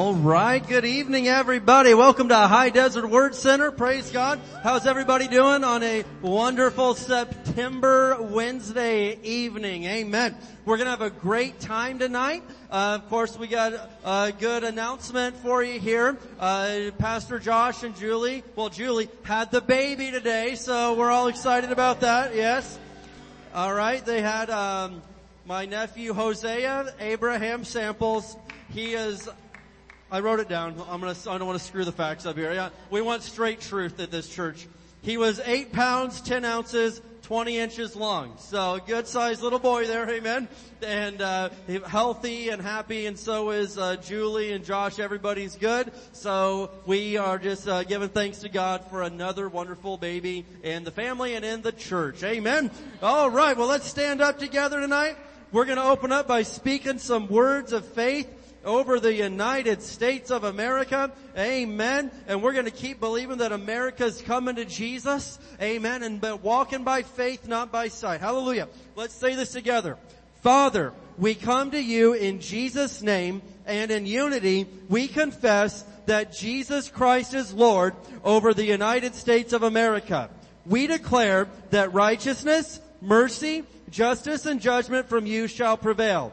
All right. Good evening, everybody. Welcome to High Desert Word Center. Praise God. How's everybody doing on a wonderful September Wednesday evening? Amen. We're going to have a great time tonight. Uh, of course, we got a good announcement for you here. Uh, Pastor Josh and Julie, well, Julie had the baby today, so we're all excited about that. Yes. All right. They had um, my nephew Hosea Abraham Samples. He is I wrote it down. I'm gonna, I don't want to screw the facts up here. Yeah, we want straight truth at this church. He was eight pounds, ten ounces, 20 inches long. So good sized little boy there, amen. And, uh, healthy and happy and so is, uh, Julie and Josh. Everybody's good. So we are just, uh, giving thanks to God for another wonderful baby in the family and in the church. Amen. Alright, well let's stand up together tonight. We're gonna open up by speaking some words of faith over the United States of America. Amen. And we're going to keep believing that America's coming to Jesus. Amen. And but walking by faith, not by sight. Hallelujah. Let's say this together. Father, we come to you in Jesus' name and in unity we confess that Jesus Christ is Lord over the United States of America. We declare that righteousness, mercy, justice, and judgment from you shall prevail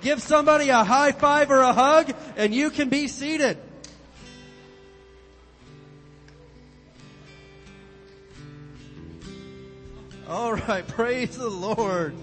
Give somebody a high five or a hug and you can be seated. All right, praise the Lord.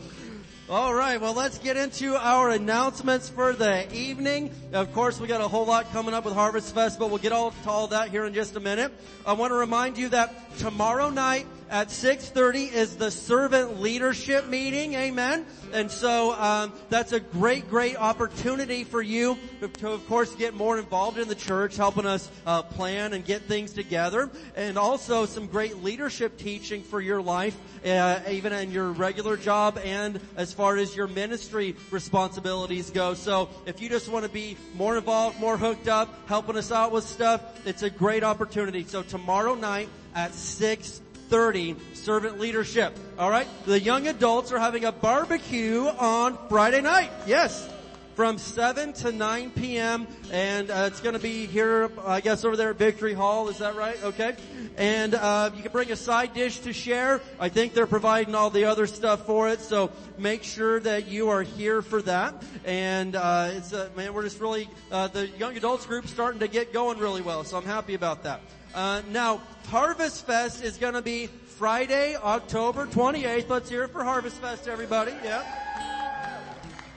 All right, well let's get into our announcements for the evening. Of course, we got a whole lot coming up with Harvest Fest, but we'll get all to all that here in just a minute. I want to remind you that tomorrow night at 6.30 is the servant leadership meeting. Amen. And so um, that's a great, great opportunity for you to, of course, get more involved in the church, helping us uh, plan and get things together, and also some great leadership teaching for your life, uh, even in your regular job and as far as your ministry responsibilities go. So if you just want to be more involved, more hooked up, helping us out with stuff, it's a great opportunity. So tomorrow night at 6 30 servant leadership. All right. The young adults are having a barbecue on Friday night. Yes. From 7 to 9 p.m. and uh, it's going to be here, I guess, over there at Victory Hall. Is that right? Okay. And uh, you can bring a side dish to share. I think they're providing all the other stuff for it, so make sure that you are here for that. And uh, it's uh, man, we're just really uh, the young adults group starting to get going really well, so I'm happy about that. Uh, now, Harvest Fest is going to be Friday, October 28th. Let's hear it for Harvest Fest, everybody. Yeah.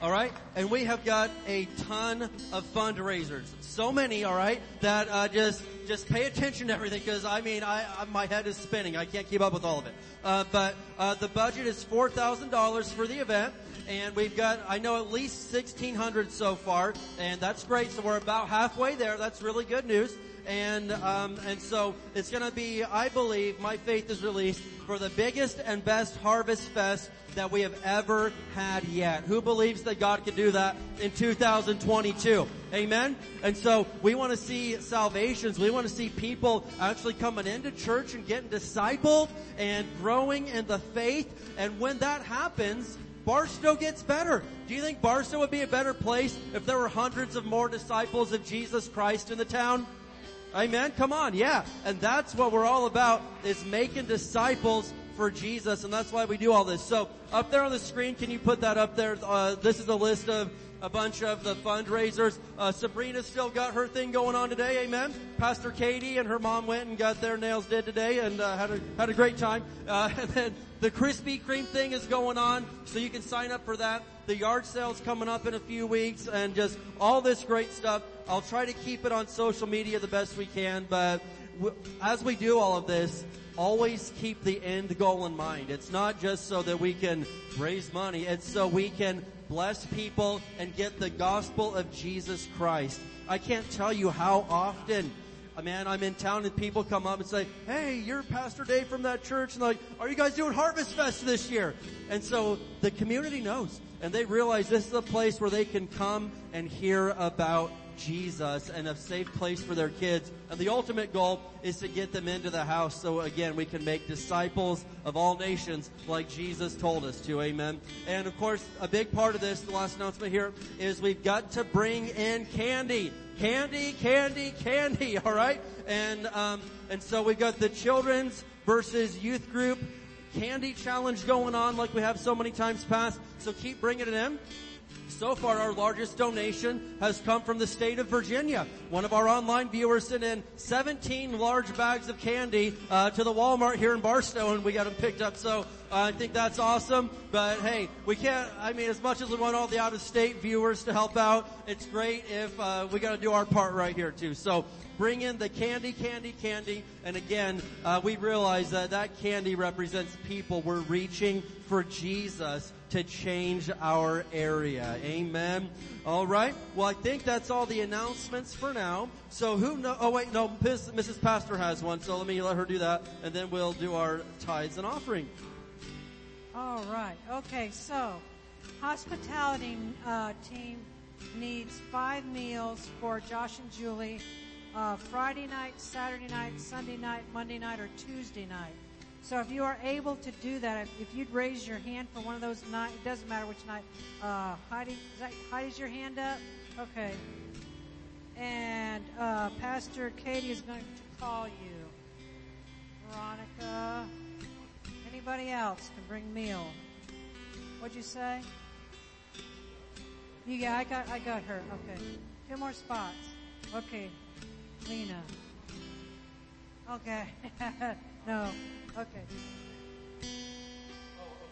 All right, and we have got a ton of fundraisers. So many, all right, that uh, just just pay attention to everything because I mean, I, I, my head is spinning. I can't keep up with all of it. Uh, but uh, the budget is four thousand dollars for the event and we've got, I know at least 1600 so far, and that's great. So we're about halfway there. That's really good news. And, um, and so it's gonna be, I believe, my faith is released for the biggest and best harvest fest that we have ever had yet. Who believes that God can do that in 2022? Amen? And so we want to see salvations. We want to see people actually coming into church and getting discipled and growing in the faith. And when that happens, Barstow gets better. Do you think Barstow would be a better place if there were hundreds of more disciples of Jesus Christ in the town? Amen. Come on. Yeah. And that's what we're all about is making disciples for Jesus. And that's why we do all this. So up there on the screen, can you put that up there? Uh, this is a list of a bunch of the fundraisers. Uh, Sabrina still got her thing going on today. Amen. Pastor Katie and her mom went and got their nails did today and uh, had a had a great time. Uh, and then the Krispy Kreme thing is going on, so you can sign up for that. The yard sale's coming up in a few weeks and just all this great stuff. I'll try to keep it on social media the best we can, but w- as we do all of this, always keep the end goal in mind. It's not just so that we can raise money. It's so we can bless people and get the gospel of Jesus Christ. I can't tell you how often man, I'm in town and people come up and say, hey, you're Pastor Dave from that church. And like, are you guys doing Harvest Fest this year? And so the community knows and they realize this is a place where they can come and hear about Jesus and a safe place for their kids. And the ultimate goal is to get them into the house so again we can make disciples of all nations like Jesus told us to. Amen. And of course, a big part of this, the last announcement here, is we've got to bring in candy. Candy, candy, candy, alright? And, um, and so we've got the children's versus youth group candy challenge going on like we have so many times past. So keep bringing it in. So far, our largest donation has come from the state of Virginia. One of our online viewers sent in 17 large bags of candy uh, to the Walmart here in Barstow, and we got them picked up. So uh, I think that's awesome. But hey, we can't. I mean, as much as we want all the out-of-state viewers to help out, it's great if uh, we got to do our part right here too. So bring in the candy, candy, candy. And again, uh, we realize that that candy represents people. We're reaching for Jesus to change our area. Amen. All right. Well, I think that's all the announcements for now. So who know? Oh wait, no. Mrs. Pastor has one. So let me let her do that, and then we'll do our tithes and offering. All right. Okay. So, hospitality uh, team needs five meals for Josh and Julie. Uh, Friday night, Saturday night, Sunday night, Monday night, or Tuesday night. So if you are able to do that, if, you'd raise your hand for one of those nights, it doesn't matter which night. Uh, Heidi, is that, Heidi's your hand up? Okay. And uh, Pastor Katie is going to call you. Veronica. Anybody else can bring meal. What'd you say? Yeah, I got, I got her. Okay. Two more spots. Okay. Lena. Okay. no. Okay.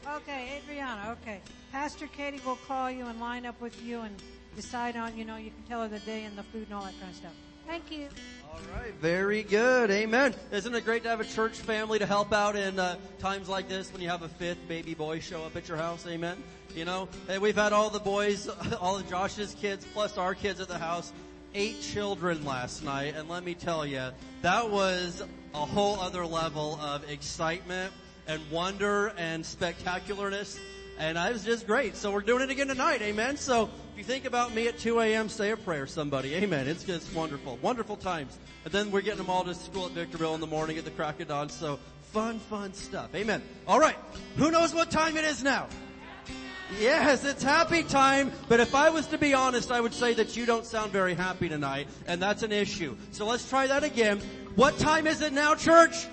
Okay, Adriana, okay. Pastor Katie will call you and line up with you and decide on, you know, you can tell her the day and the food and all that kind of stuff. Thank you. All right, very good. Amen. Isn't it great to have a church family to help out in uh, times like this when you have a fifth baby boy show up at your house? Amen. You know, hey, we've had all the boys, all of Josh's kids, plus our kids at the house eight children last night, and let me tell you, that was a whole other level of excitement and wonder and spectacularness. And it was just great. So we're doing it again tonight. Amen. So if you think about me at 2 a.m., say a prayer, somebody. Amen. It's, just wonderful. Wonderful times. And then we're getting them all to school at Victorville in the morning at the crack of dawn. So fun, fun stuff. Amen. All right. Who knows what time it is now? Yes, it's happy time, but if I was to be honest, I would say that you don't sound very happy tonight, and that's an issue. So let's try that again. What time is it now, church?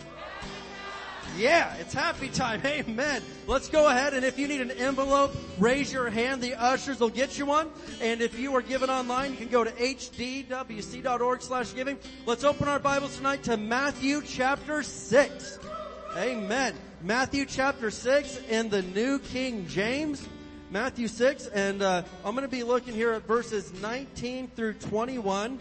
Yeah, it's happy time. Amen. Let's go ahead and if you need an envelope, raise your hand. The ushers will get you one. And if you are given online, you can go to hdwc.org slash giving. Let's open our Bibles tonight to Matthew chapter 6. Amen. Matthew chapter 6 in the New King James. Matthew 6, and uh, I'm going to be looking here at verses 19 through 21.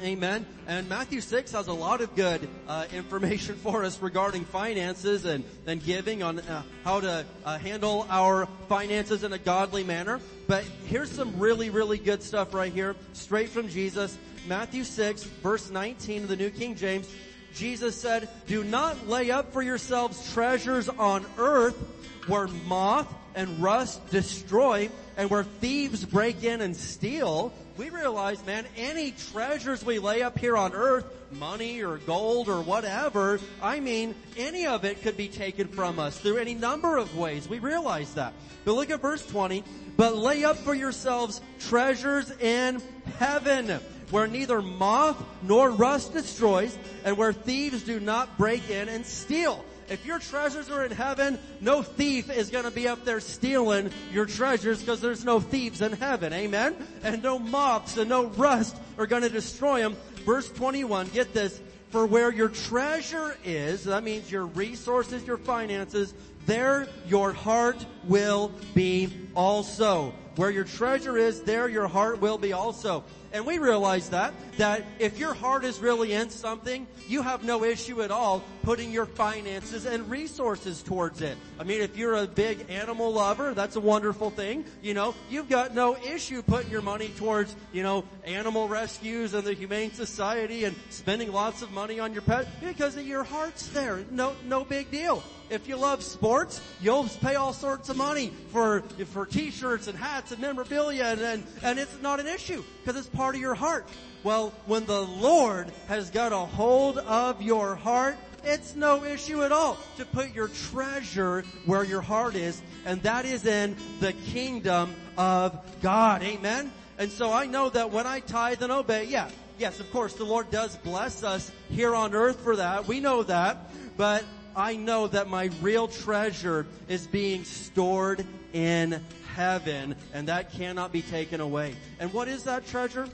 Amen. And Matthew 6 has a lot of good uh, information for us regarding finances and, and giving on uh, how to uh, handle our finances in a godly manner. But here's some really, really good stuff right here, straight from Jesus. Matthew 6, verse 19 of the New King James. Jesus said, Do not lay up for yourselves treasures on earth where moth and rust destroy and where thieves break in and steal, we realize, man, any treasures we lay up here on earth, money or gold or whatever, I mean, any of it could be taken from us through any number of ways. We realize that. But look at verse 20. But lay up for yourselves treasures in heaven where neither moth nor rust destroys and where thieves do not break in and steal. If your treasures are in heaven, no thief is going to be up there stealing your treasures because there's no thieves in heaven. Amen? And no moths and no rust are going to destroy them. Verse 21, get this. For where your treasure is, that means your resources, your finances, there your heart will be also. Where your treasure is, there your heart will be also. And we realize that, that if your heart is really in something, you have no issue at all putting your finances and resources towards it. I mean, if you're a big animal lover, that's a wonderful thing. You know, you've got no issue putting your money towards, you know, animal rescues and the Humane Society and spending lots of money on your pet because your heart's there. No, no big deal. If you love sports, you'll pay all sorts of money for, for t-shirts and hats and memorabilia and, and, and it's not an issue because it's part of your heart. Well, when the Lord has got a hold of your heart, it's no issue at all to put your treasure where your heart is, and that is in the kingdom of God. Amen? And so I know that when I tithe and obey, yeah, yes, of course, the Lord does bless us here on earth for that. We know that. But I know that my real treasure is being stored in heaven, and that cannot be taken away. And what is that treasure?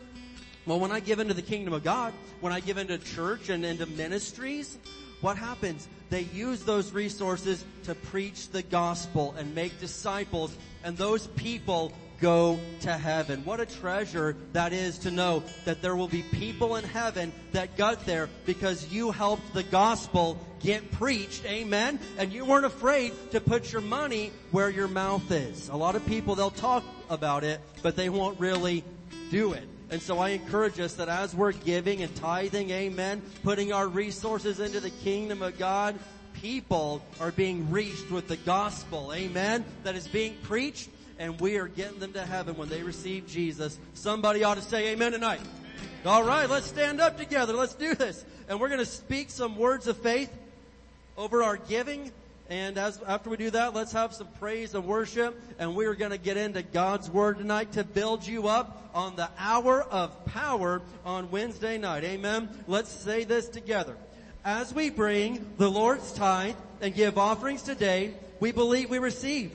Well, when I give into the kingdom of God, when I give into church and into ministries, what happens? They use those resources to preach the gospel and make disciples, and those people go to heaven. What a treasure that is to know that there will be people in heaven that got there because you helped the gospel get preached. Amen. And you weren't afraid to put your money where your mouth is. A lot of people, they'll talk about it, but they won't really do it. And so I encourage us that as we're giving and tithing, amen, putting our resources into the kingdom of God, people are being reached with the gospel, amen, that is being preached and we are getting them to heaven when they receive Jesus. Somebody ought to say amen tonight. All right, let's stand up together. Let's do this. And we're going to speak some words of faith over our giving. And as, after we do that, let's have some praise and worship. And we are going to get into God's Word tonight to build you up on the hour of power on Wednesday night. Amen. Let's say this together. As we bring the Lord's tithe and give offerings today, we believe we receive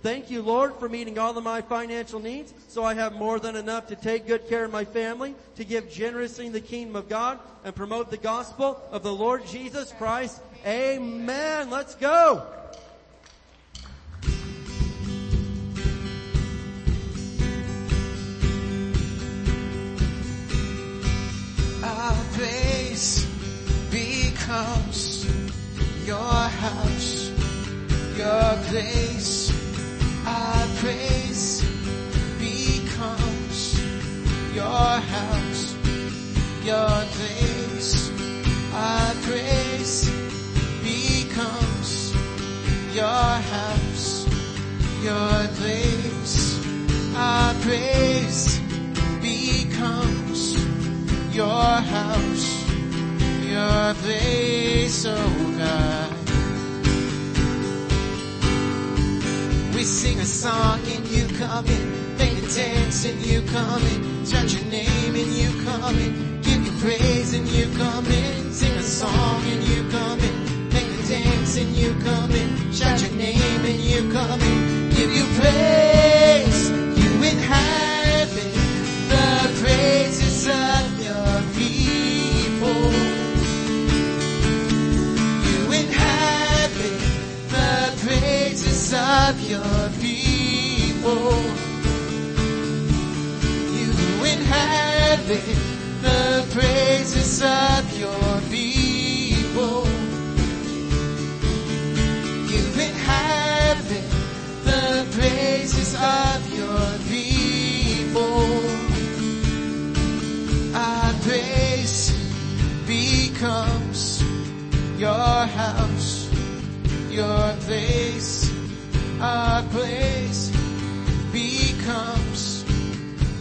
Thank you, Lord, for meeting all of my financial needs so I have more than enough to take good care of my family, to give generously in the kingdom of God, and promote the gospel of the Lord Jesus Christ. Amen. Let's go. Our place becomes your house, your place. Our praise becomes your house, your place. Our praise becomes your house, your place. Our praise becomes your house, your place, oh sing a song and you come in, make a dance and you come in, shout your name and you come in, give you praise and you come in, sing a song and you come in, make a dance and you come in, shout your name and you come in, give you praise, you inhabit the praises of your people. You inhabit the praises of your people. You inhabit the praises of your people. You inhabit the praises of your people. Our praise becomes your house, your place. Our place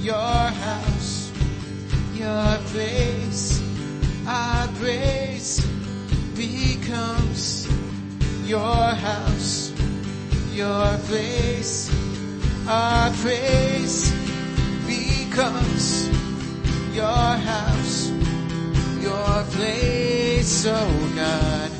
your house, your place. Our praise becomes your house, your place. Our praise becomes your house, your place, oh God.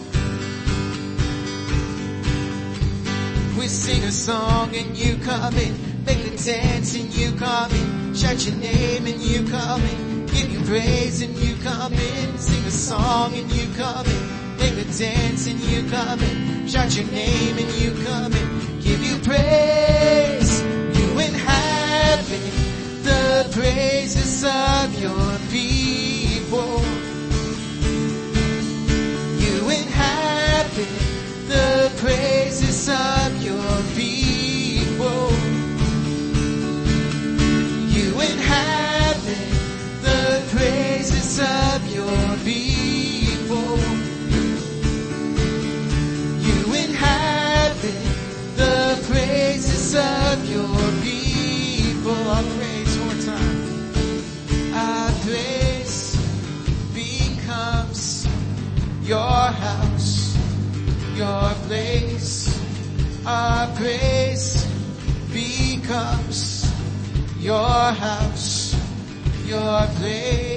We sing a song and you come in, make the dance and you come in, shout your name and you come in, give you praise and you come in, sing a song and you come in, make the dance and you come in, shout your name and you come in, give you praise, you inhabit the praises of your people. You inhabit the praises of house, your place. Our praise becomes your house, your place.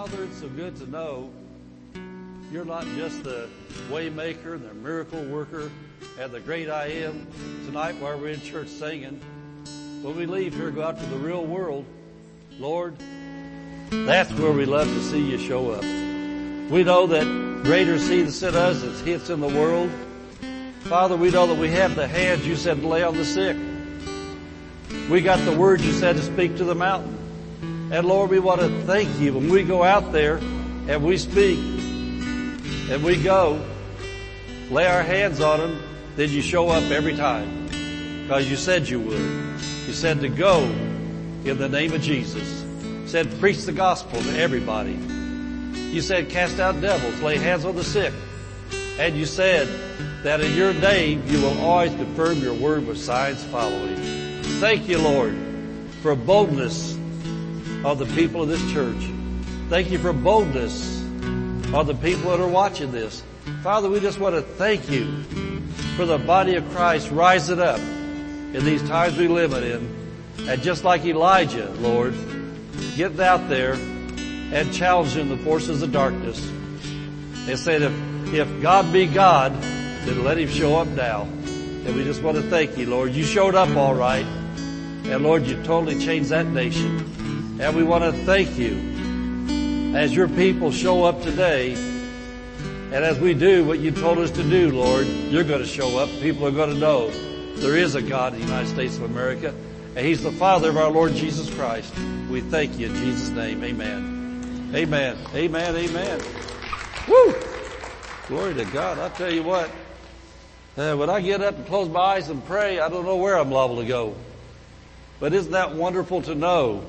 Father, it's so good to know you're not just the waymaker, and the miracle worker, and the great I am tonight while we're in church singing. When we leave here, go out to the real world, Lord, that's where we love to see you show up. We know that greater is he that's in us as that's in the world. Father, we know that we have the hands you said to lay on the sick. We got the words you said to speak to the mountain. And Lord, we want to thank you when we go out there and we speak and we go, lay our hands on them, then you show up every time. Because you said you would. You said to go in the name of Jesus. You said preach the gospel to everybody. You said cast out devils, lay hands on the sick. And you said that in your name you will always confirm your word with signs following. Thank you, Lord, for boldness of the people of this church. Thank you for boldness of the people that are watching this. Father, we just want to thank you for the body of Christ rising up in these times we live in. And just like Elijah, Lord, get out there and challenging the forces of darkness. They said if, if God be God, then let him show up now. And we just want to thank you, Lord. You showed up all right. And Lord, you totally changed that nation. And we want to thank you as your people show up today. And as we do what you told us to do, Lord, you're going to show up. People are going to know there is a God in the United States of America. And he's the Father of our Lord Jesus Christ. We thank you in Jesus' name. Amen. Amen. Amen. Amen. Woo! Glory to God. I tell you what, uh, when I get up and close my eyes and pray, I don't know where I'm liable to go. But isn't that wonderful to know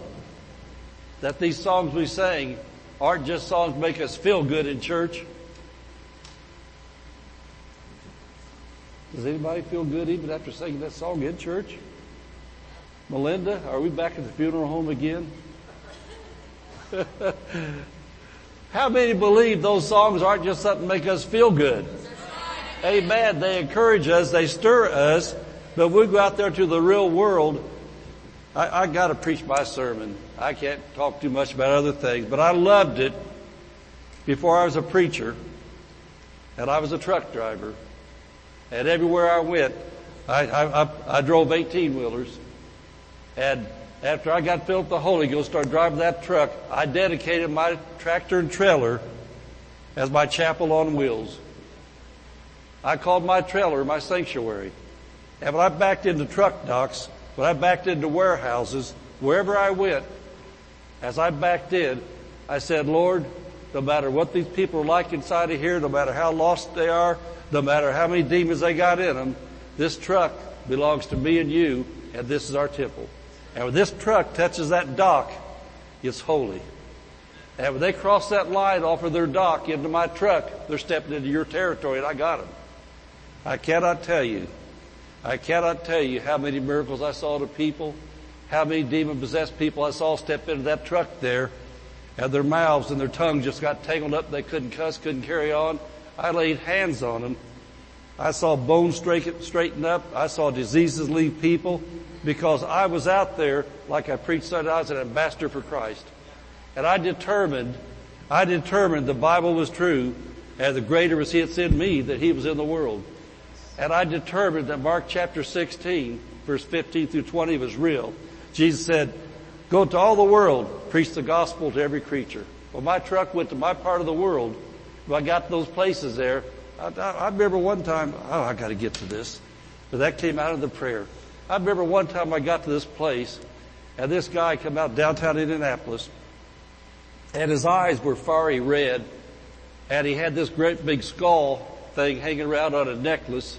that these songs we sing aren't just songs make us feel good in church? Does anybody feel good even after singing that song in church? Melinda, are we back at the funeral home again? How many believe those songs aren't just something to make us feel good? Amen. They encourage us, they stir us, but we go out there to the real world. I, I gotta preach my sermon. I can't talk too much about other things, but I loved it before I was a preacher and I was a truck driver. And everywhere I went, I, I, I, I drove 18 wheelers. And after I got filled with the Holy Ghost, started driving that truck, I dedicated my tractor and trailer as my chapel on wheels. I called my trailer my sanctuary. And when I backed into truck docks, when I backed into warehouses, wherever I went, as I backed in, I said, Lord, no matter what these people are like inside of here, no matter how lost they are, no matter how many demons they got in them, this truck belongs to me and you, and this is our temple. And when this truck touches that dock, it's holy. And when they cross that line off of their dock into my truck, they're stepping into your territory and I got them. I cannot tell you, I cannot tell you how many miracles I saw to people, how many demon possessed people I saw step into that truck there and their mouths and their tongue just got tangled up. They couldn't cuss, couldn't carry on. I laid hands on them. I saw bones straighten up. I saw diseases leave people because I was out there, like I preached Sunday, I was an ambassador for Christ. And I determined, I determined the Bible was true and the greater was He that's in me that He was in the world. And I determined that Mark chapter 16, verse 15 through 20 was real. Jesus said, go to all the world, preach the gospel to every creature. Well, my truck went to my part of the world. When I got to those places there, I, I, I remember one time, oh, I gotta get to this. But that came out of the prayer. I remember one time I got to this place and this guy come out downtown Indianapolis and his eyes were fiery red and he had this great big skull thing hanging around on a necklace.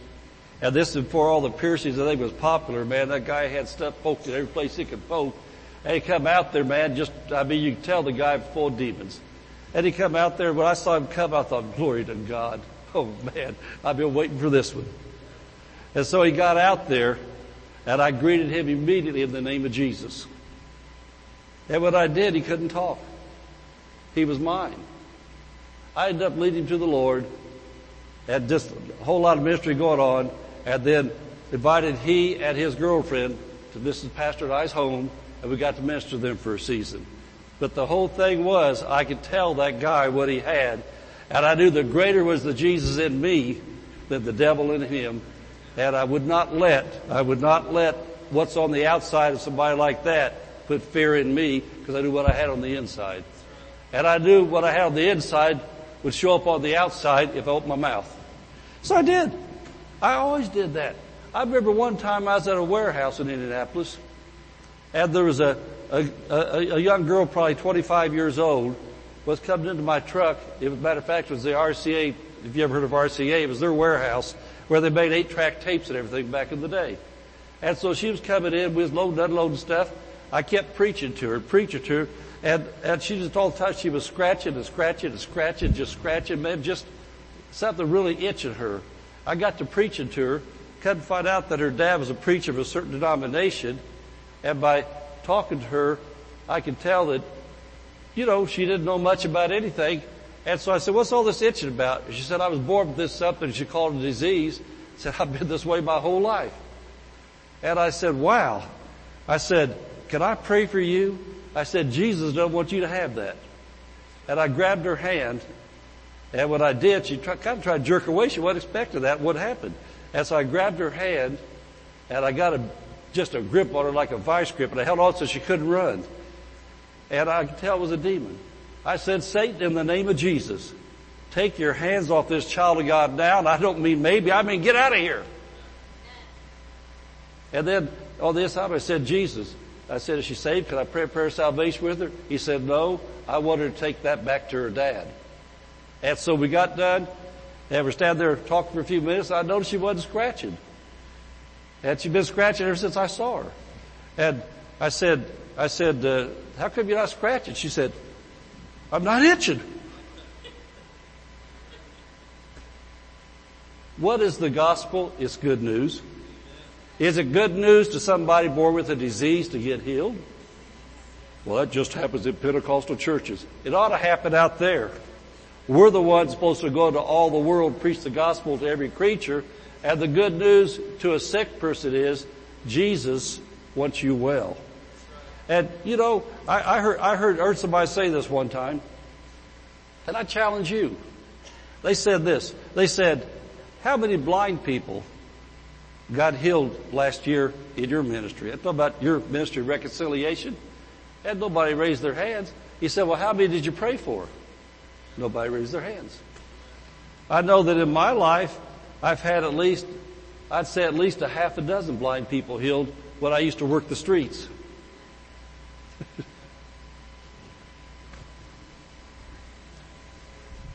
And this is before all the piercings I think was popular, man. That guy had stuff poked in every place he could poke. And he come out there, man, just, I mean, you can tell the guy full of demons. And he come out there, when I saw him come, I thought, glory to God. Oh man, I've been waiting for this one. And so he got out there and I greeted him immediately in the name of Jesus. And what I did, he couldn't talk. He was mine. I ended up leading him to the Lord, had just a whole lot of ministry going on, and then invited he and his girlfriend to Mrs. Pastor and I's home, and we got to minister to them for a season. But the whole thing was, I could tell that guy what he had, and I knew the greater was the Jesus in me than the devil in him, and I would not let, I would not let what's on the outside of somebody like that put fear in me because I knew what I had on the inside. And I knew what I had on the inside would show up on the outside if I opened my mouth. So I did. I always did that. I remember one time I was at a warehouse in Indianapolis and there was a, a, a, a young girl, probably 25 years old, was coming into my truck. It was, matter of fact, it was the RCA, if you ever heard of RCA, it was their warehouse where they made eight track tapes and everything back in the day. And so she was coming in, we was loading, unloading stuff. I kept preaching to her, preaching to her, and, and she just all the time she was scratching and scratching and scratching, just scratching, man, just something really itching her. I got to preaching to her, couldn't find out that her dad was a preacher of a certain denomination, and by talking to her, I could tell that, you know, she didn't know much about anything, and so I said, what's all this itching about? She said, I was born with this something. She called it a disease. I said, I've been this way my whole life. And I said, wow. I said, can I pray for you? I said, Jesus doesn't want you to have that. And I grabbed her hand. And when I did, she tried, kind of tried to jerk away. She wasn't expecting that What happened? And so I grabbed her hand and I got a, just a grip on her like a vice grip and I held on so she couldn't run. And I could tell it was a demon. I said, Satan, in the name of Jesus, take your hands off this child of God now. And I don't mean maybe, I mean get out of here. And then on this time I said, Jesus, I said, is she saved? Can I pray a prayer of salvation with her? He said, no. I want her to take that back to her dad. And so we got done. And we're standing there talking for a few minutes. I noticed she wasn't scratching. And she'd been scratching ever since I saw her. And I said, I said, uh, how come you're not scratching? She said, I'm not itching. What is the gospel? It's good news. Is it good news to somebody born with a disease to get healed? Well, that just happens in Pentecostal churches. It ought to happen out there. We're the ones supposed to go to all the world, preach the gospel to every creature, and the good news to a sick person is Jesus wants you well. And you know, I, I, heard I heard heard somebody say this one time, and I challenge you. They said this. They said, "How many blind people got healed last year in your ministry?" I thought about your ministry reconciliation. And nobody raised their hands. He said, "Well, how many did you pray for?" Nobody raised their hands. I know that in my life, I've had at least, I'd say at least a half a dozen blind people healed when I used to work the streets.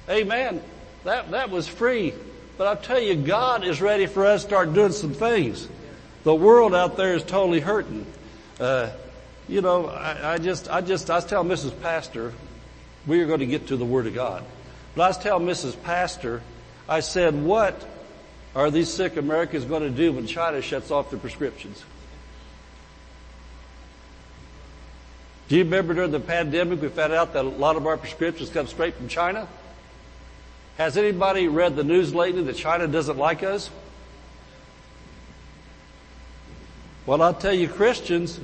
Amen. That, that was free. But I tell you, God is ready for us to start doing some things. The world out there is totally hurting. Uh, you know, I, I, just, I just, I telling Mrs. Pastor, we are going to get to the Word of God. But I telling Mrs. Pastor, I said, what are these sick Americans going to do when China shuts off their prescriptions? Do you remember during the pandemic we found out that a lot of our prescriptions come straight from China? Has anybody read the news lately that China doesn't like us? Well, I'll tell you, Christians,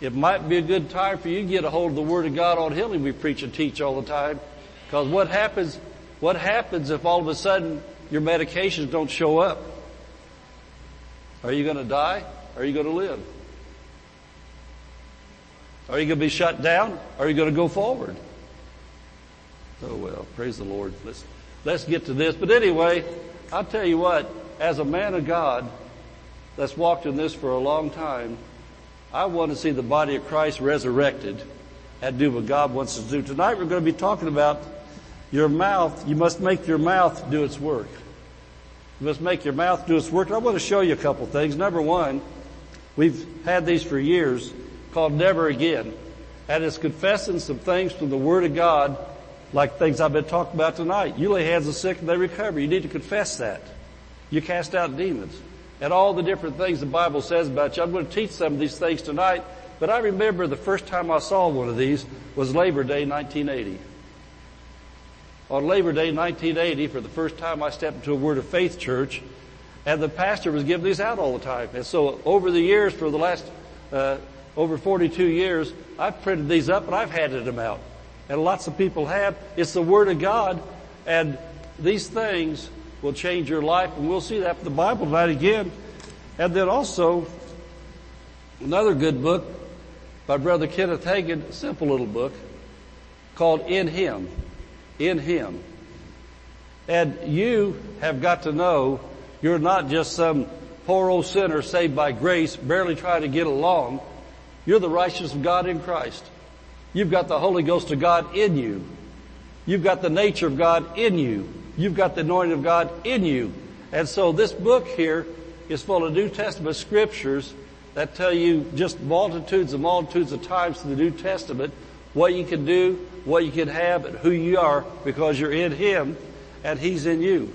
it might be a good time for you to get a hold of the Word of God on healing we preach and teach all the time. Because what happens, what happens if all of a sudden your medications don't show up? Are you going to die? Or are you going to live? Are you going to be shut down? Or are you going to go forward? Oh well, praise the Lord. Let's let's get to this. But anyway, I'll tell you what, as a man of God that's walked in this for a long time, I want to see the body of Christ resurrected and do what God wants to do. Tonight we're going to be talking about your mouth. You must make your mouth do its work. You must make your mouth do its work. I want to show you a couple things. Number one, we've had these for years called Never Again. And it's confessing some things from the Word of God like things I've been talking about tonight. You lay hands on sick and they recover. You need to confess that. You cast out demons. And all the different things the Bible says about you. I'm going to teach some of these things tonight, but I remember the first time I saw one of these was Labor Day 1980. On Labor Day 1980, for the first time I stepped into a Word of Faith church, and the pastor was giving these out all the time. And so over the years, for the last, uh, over 42 years, I've printed these up and I've handed them out and lots of people have. It's the Word of God, and these things will change your life, and we'll see that from the Bible tonight again. And then also, another good book by Brother Kenneth Hagin, simple little book, called In Him. In Him. And you have got to know you're not just some poor old sinner saved by grace, barely trying to get along. You're the righteousness of God in Christ. You've got the Holy Ghost of God in you. You've got the nature of God in you. You've got the anointing of God in you. And so this book here is full of New Testament scriptures that tell you just multitudes and multitudes of times in the New Testament what you can do, what you can have, and who you are because you're in Him and He's in you.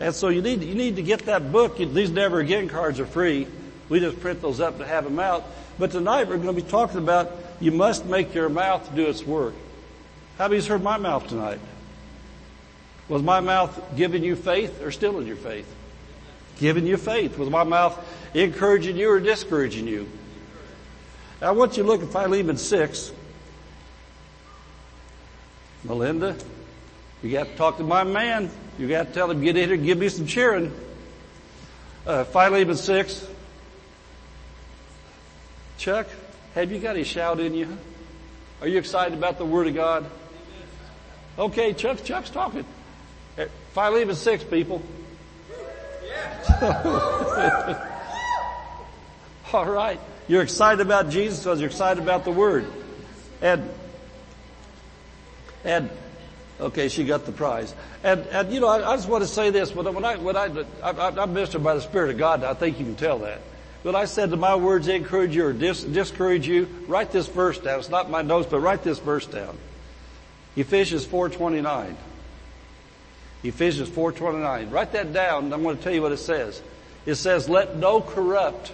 And so you need, you need to get that book. These Never Again cards are free. We just print those up to have them out. But tonight we're going to be talking about you must make your mouth do its work. How many's heard my mouth tonight? Was my mouth giving you faith or stealing your faith? Giving you faith. Was my mouth encouraging you or discouraging you? Now, I want you to look at Philemon 6. Melinda, you got to talk to my man. You got to tell him, get in here, give me some cheering. Uh, Philemon 6. Chuck, have you got a shout in you? Are you excited about the Word of God? Okay, Chuck, Chuck's talking. Philemon 6, people. All right. You're excited about Jesus because you're excited about the Word. And, and, okay, she got the prize. And, and you know, I, I just want to say this. When, when I, when I, I, I'm ministered by the Spirit of God, I think you can tell that. But I said to my words encourage you or dis- discourage you, write this verse down. It's not my notes, but write this verse down. Ephesians 4.29. Ephesians 4.29. Write that down I'm going to tell you what it says. It says, let no corrupt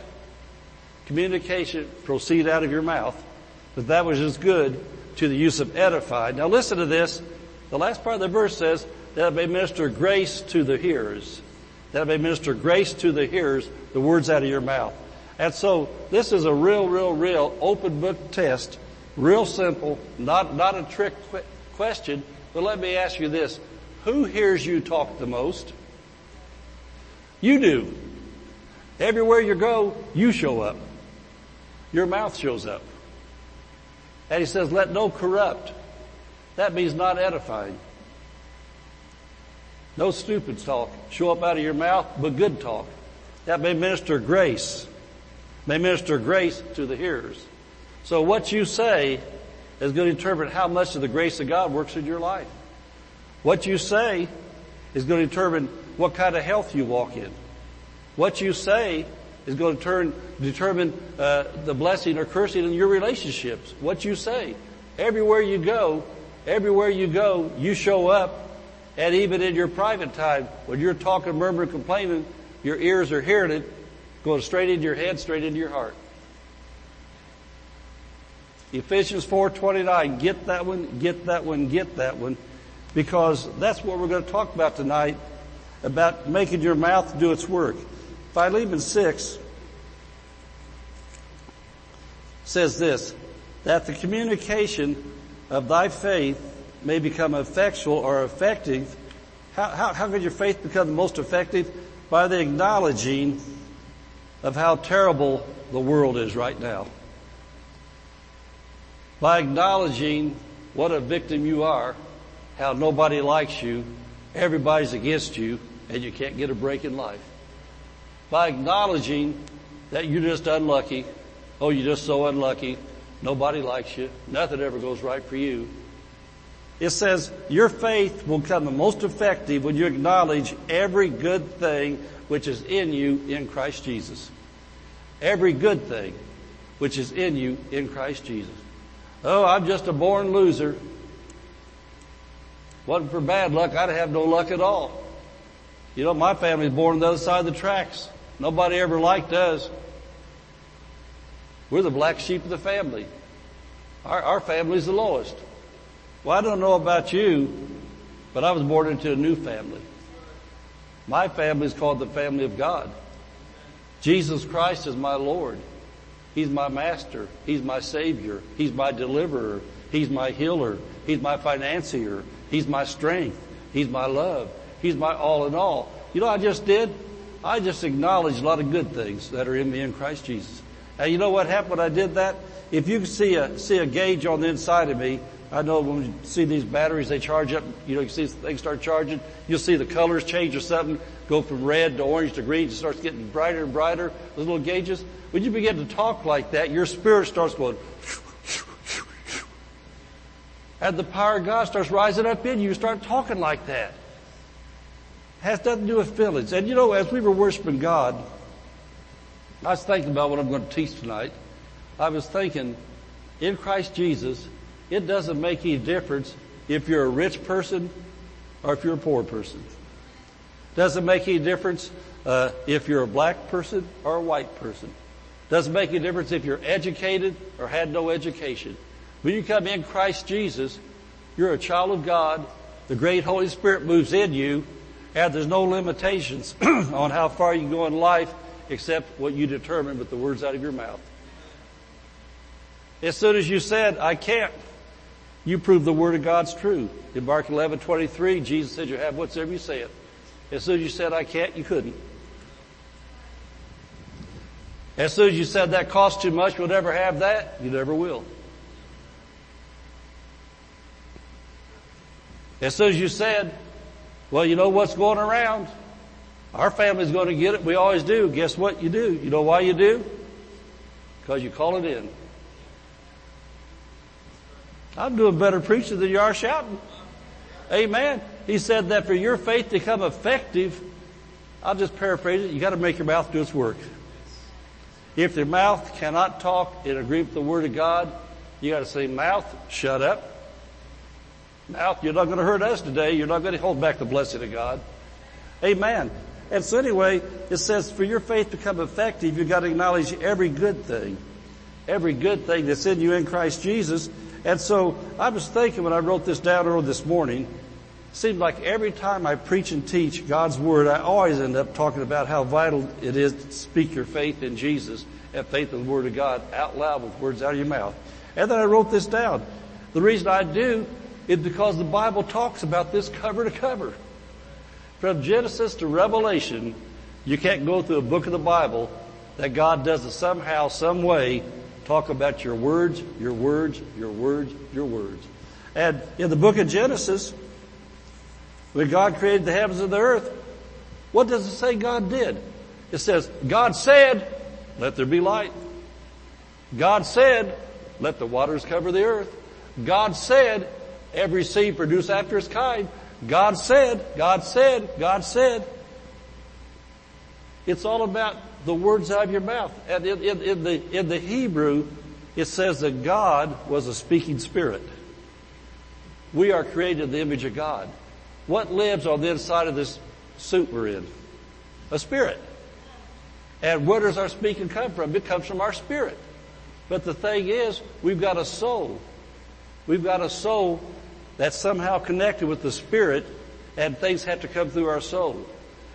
communication proceed out of your mouth, but that which is good to the use of edifying. Now listen to this. The last part of the verse says, that may minister grace to the hearers that may minister grace to the hearers, the words out of your mouth. And so this is a real, real, real open book test, real simple, not, not a trick qu- question, but let me ask you this. Who hears you talk the most? You do. Everywhere you go, you show up. Your mouth shows up. And he says, let no corrupt. That means not edifying. No stupid talk. Show up out of your mouth, but good talk. That may minister grace. May minister grace to the hearers. So what you say is going to determine how much of the grace of God works in your life. What you say is going to determine what kind of health you walk in. What you say is going to turn, determine uh, the blessing or cursing in your relationships. What you say. Everywhere you go, everywhere you go, you show up, and even in your private time, when you're talking, murmuring, complaining, your ears are hearing it, going straight into your head, straight into your heart. Ephesians 4:29. Get that one, get that one, get that one, because that's what we're going to talk about tonight about making your mouth do its work. Philemon 6 says this, that the communication of thy faith may become effectual or effective. How, how, how could your faith become the most effective? By the acknowledging of how terrible the world is right now. By acknowledging what a victim you are, how nobody likes you, everybody's against you, and you can't get a break in life. By acknowledging that you're just unlucky, oh, you're just so unlucky, nobody likes you, nothing ever goes right for you. It says your faith will become the most effective when you acknowledge every good thing which is in you in Christ Jesus. Every good thing which is in you in Christ Jesus. Oh, I'm just a born loser. Wasn't for bad luck, I'd have no luck at all. You know, my family's born on the other side of the tracks. Nobody ever liked us. We're the black sheep of the family. Our, our family's the lowest. Well, I don't know about you, but I was born into a new family. My family is called the family of God. Jesus Christ is my Lord. He's my master. He's my savior. He's my deliverer. He's my healer. He's my financier. He's my strength. He's my love. He's my all in all. You know what I just did? I just acknowledged a lot of good things that are in me in Christ Jesus. Now you know what happened when I did that? If you see a, see a gauge on the inside of me, I know when you see these batteries, they charge up, you know, you see things start charging, you'll see the colors change or something, go from red to orange to green, it starts getting brighter and brighter, those little gauges. When you begin to talk like that, your spirit starts going, and the power of God starts rising up in you, you start talking like that has nothing to do with feelings. And you know, as we were worshiping God, I was thinking about what I'm going to teach tonight. I was thinking, in Christ Jesus, it doesn't make any difference if you're a rich person or if you're a poor person. Doesn't make any difference uh, if you're a black person or a white person. Doesn't make any difference if you're educated or had no education. When you come in Christ Jesus, you're a child of God. The great Holy Spirit moves in you and there's no limitations on how far you can go in life except what you determine with the words out of your mouth. As soon as you said, I can't, you prove the word of God's true. In Mark 11, 23, Jesus said you have whatsoever you say it. As soon as you said, I can't, you couldn't. As soon as you said that costs too much, we'll never have that, you never will. As soon as you said, well, you know what's going around? Our family's going to get it. We always do. Guess what you do? You know why you do? Because you call it in. I'm doing better preaching than you are shouting. Amen. He said that for your faith to become effective, I'll just paraphrase it, you gotta make your mouth do its work. If your mouth cannot talk in agreement with the Word of God, you gotta say, mouth, shut up. Now, you're not to hurt us today. You're not to hold back the blessing of God. Amen. And so anyway, it says for your faith to become effective, you've got to acknowledge every good thing. Every good thing that's in you in Christ Jesus. And so I was thinking when I wrote this down early this morning, it seemed like every time I preach and teach God's Word, I always end up talking about how vital it is to speak your faith in Jesus and faith in the Word of God out loud with words out of your mouth. And then I wrote this down. The reason I do is because the Bible talks about this cover to cover. From Genesis to Revelation, you can't go through a book of the Bible that God doesn't somehow, some way talk about your words, your words, your words, your words. And in the book of Genesis, When God created the heavens and the earth, what does it say God did? It says, God said, let there be light. God said, let the waters cover the earth. God said, every seed produce after its kind. God said, God said, God said. It's all about the words out of your mouth. And in, in, in, the, in the Hebrew, it says that God was a speaking spirit. We are created in the image of God. What lives on the inside of this suit we're in? A spirit. And where does our speaking come from? It comes from our spirit. But the thing is, we've got a soul. We've got a soul that's somehow connected with the spirit and things have to come through our soul.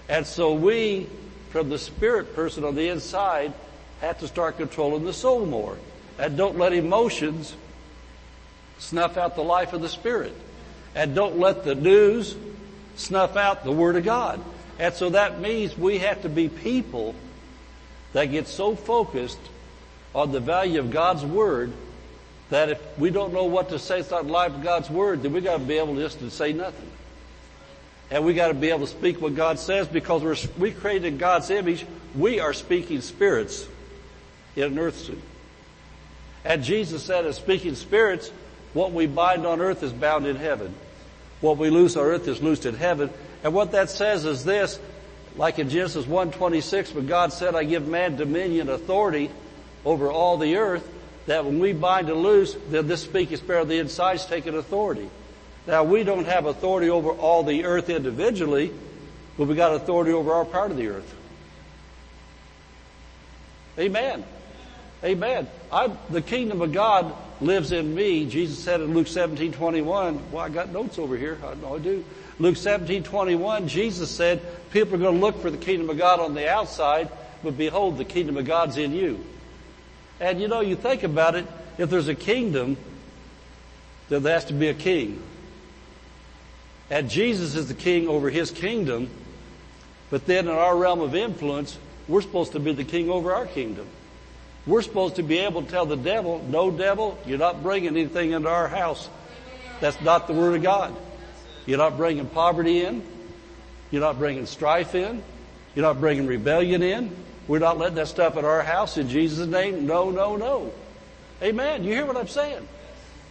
And so we, from the spirit person on the inside, have to start controlling the soul more. And don't let emotions snuff out the life of the spirit. And don't let the news snuff out the word of God. And so that means we have to be people that get so focused on the value of God's Word that if we don't know what to say, it's not line with God's Word, then we gotta be able just to say nothing. And we gotta be able to speak what God says because we're, we created God's image. We are speaking spirits in an earth suit. And Jesus said as speaking spirits, what we bind on earth is bound in heaven. What we loose on earth is loosed in heaven. And what that says is this, like in Genesis 1.26, when God said, I give man dominion authority over all the earth, that when we bind and loose, then this speaking spirit of the inside is taking authority. Now we don't have authority over all the earth individually, but we got authority over our part of the earth. Amen. Amen. I, the kingdom of God lives in me. Jesus said in Luke 17, 21. Well, I got notes over here. I know I do. Luke 17, 21, Jesus said, people are going to look for the kingdom of God on the outside, but behold, the kingdom of God's in you. And you know, you think about it, if there's a kingdom, then there has to be a king. And Jesus is the king over his kingdom, but then in our realm of influence, we're supposed to be the king over our kingdom. We're supposed to be able to tell the devil, no devil, you're not bringing anything into our house. That's not the word of God. You're not bringing poverty in. You're not bringing strife in. You're not bringing rebellion in. We're not letting that stuff in our house in Jesus' name. No, no, no. Amen. You hear what I'm saying?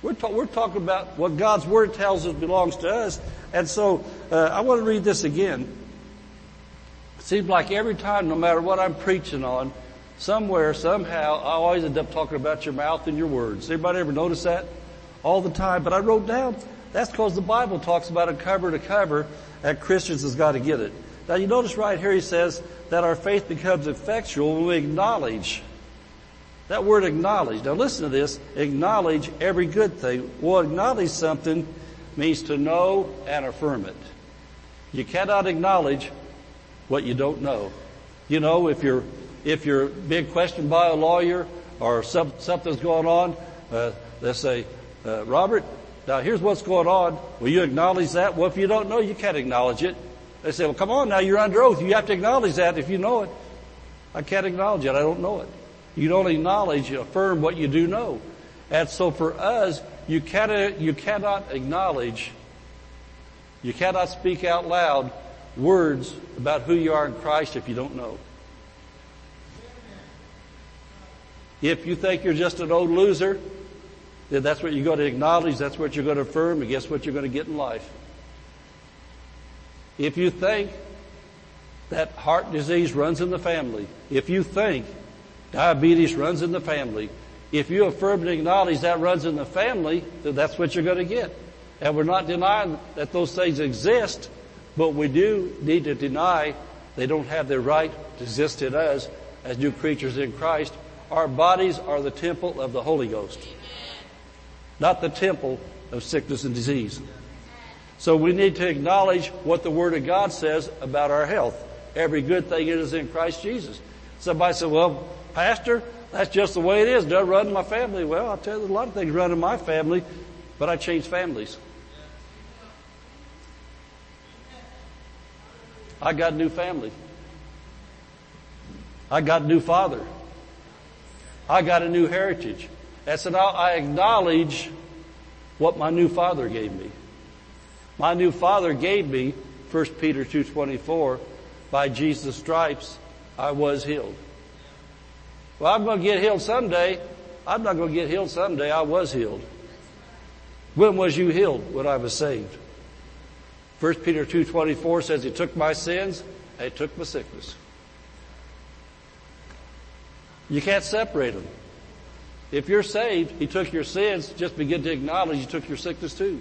We're, ta- we're talking about what God's Word tells us belongs to us. And so, uh, I want to read this again. It seems like every time, no matter what I'm preaching on, somewhere, somehow, I always end up talking about your mouth and your words. Everybody ever notice that? All the time. But I wrote down, that's because the Bible talks about it cover to cover, and Christians has got to get it. Now you notice right here he says that our faith becomes effectual when we acknowledge. That word acknowledge. Now listen to this. Acknowledge every good thing. Well, acknowledge something means to know and affirm it. You cannot acknowledge what you don't know. You know, if you're, if you're being questioned by a lawyer or some, something's going on, uh, they say, uh, Robert, now here's what's going on. Will you acknowledge that? Well, if you don't know, you can't acknowledge it. They say, well, come on now, you're under oath. You have to acknowledge that if you know it. I can't acknowledge it. I don't know it. You don't acknowledge, you affirm what you do know. And so for us, you cannot, you cannot acknowledge, you cannot speak out loud words about who you are in Christ if you don't know. If you think you're just an old loser, then that's what you're going to acknowledge, that's what you're going to affirm, and guess what you're going to get in life? If you think that heart disease runs in the family, if you think diabetes runs in the family, if you affirm and acknowledge that runs in the family, then that's what you're going to get. And we're not denying that those things exist, but we do need to deny they don't have the right to exist in us as new creatures in Christ. Our bodies are the temple of the Holy Ghost not the temple of sickness and disease. So we need to acknowledge what the Word of God says about our health. Every good thing is in Christ Jesus. Somebody said, well, Pastor, that's just the way it is. Doesn't run in my family. Well, I'll tell you, there's a lot of things run in my family, but I changed families. I got a new family. I got a new father. I got a new heritage. That's an I acknowledge what my new father gave me. My new father gave me 1 Peter 2.24, by Jesus' stripes I was healed. Well, I'm going to get healed someday. I'm not going to get healed someday. I was healed. When was you healed? When I was saved. 1 Peter 2.24 says he took my sins and he took my sickness. You can't separate them. If you're saved, he took your sins, just begin to acknowledge he took your sickness too.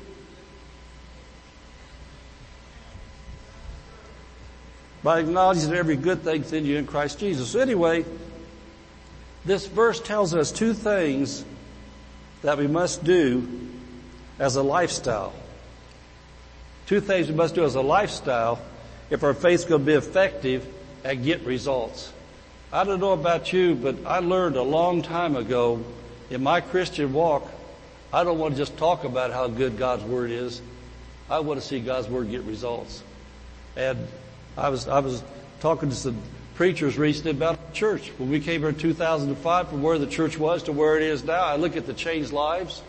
By acknowledging every good thing's in you in Christ Jesus. So anyway, this verse tells us two things that we must do as a lifestyle. Two things we must do as a lifestyle if our faith's going to be effective and get results. I don't know about you, but I learned a long time ago in my Christian walk, I don't want to just talk about how good God's Word is. I want to see God's Word get results. And I was, I was talking to some preachers recently about the church. When we came here in 2005 from where the church was to where it is now, I look at the changed lives.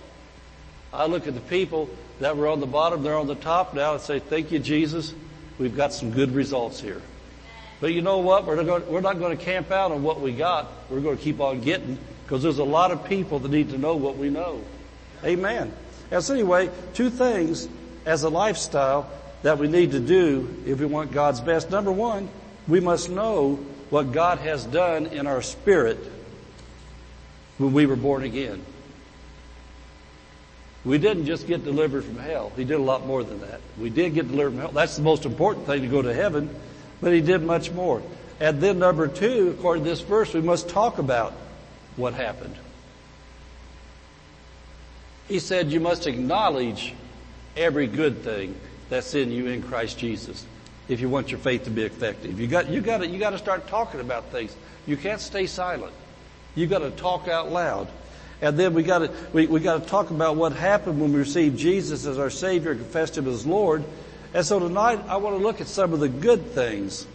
I look at the people that were on the bottom, they're on the top now and say, thank you, Jesus. We've got some good results here. But you know what? We're not, going, we're not going to camp out on what we got. We're going to keep on getting because there's a lot of people that need to know what we know. Amen. And so anyway, two things as a lifestyle that we need to do if we want God's best. Number one, we must know what God has done in our spirit when we were born again. We didn't just get delivered from hell. He did a lot more than that. We did get delivered from hell. That's the most important thing to go to heaven, but he did much more. And then number two, according to this verse, we must talk about what happened. He said you must acknowledge every good thing that's in you in Christ Jesus if you want your faith to be effective. You got, you got to, you got to start talking about things. You can't stay silent. You got to talk out loud. And then we got to, we, we got to talk about what happened when we received Jesus as our Savior, and confessed Him as Lord. And so tonight I want to look at some of the good things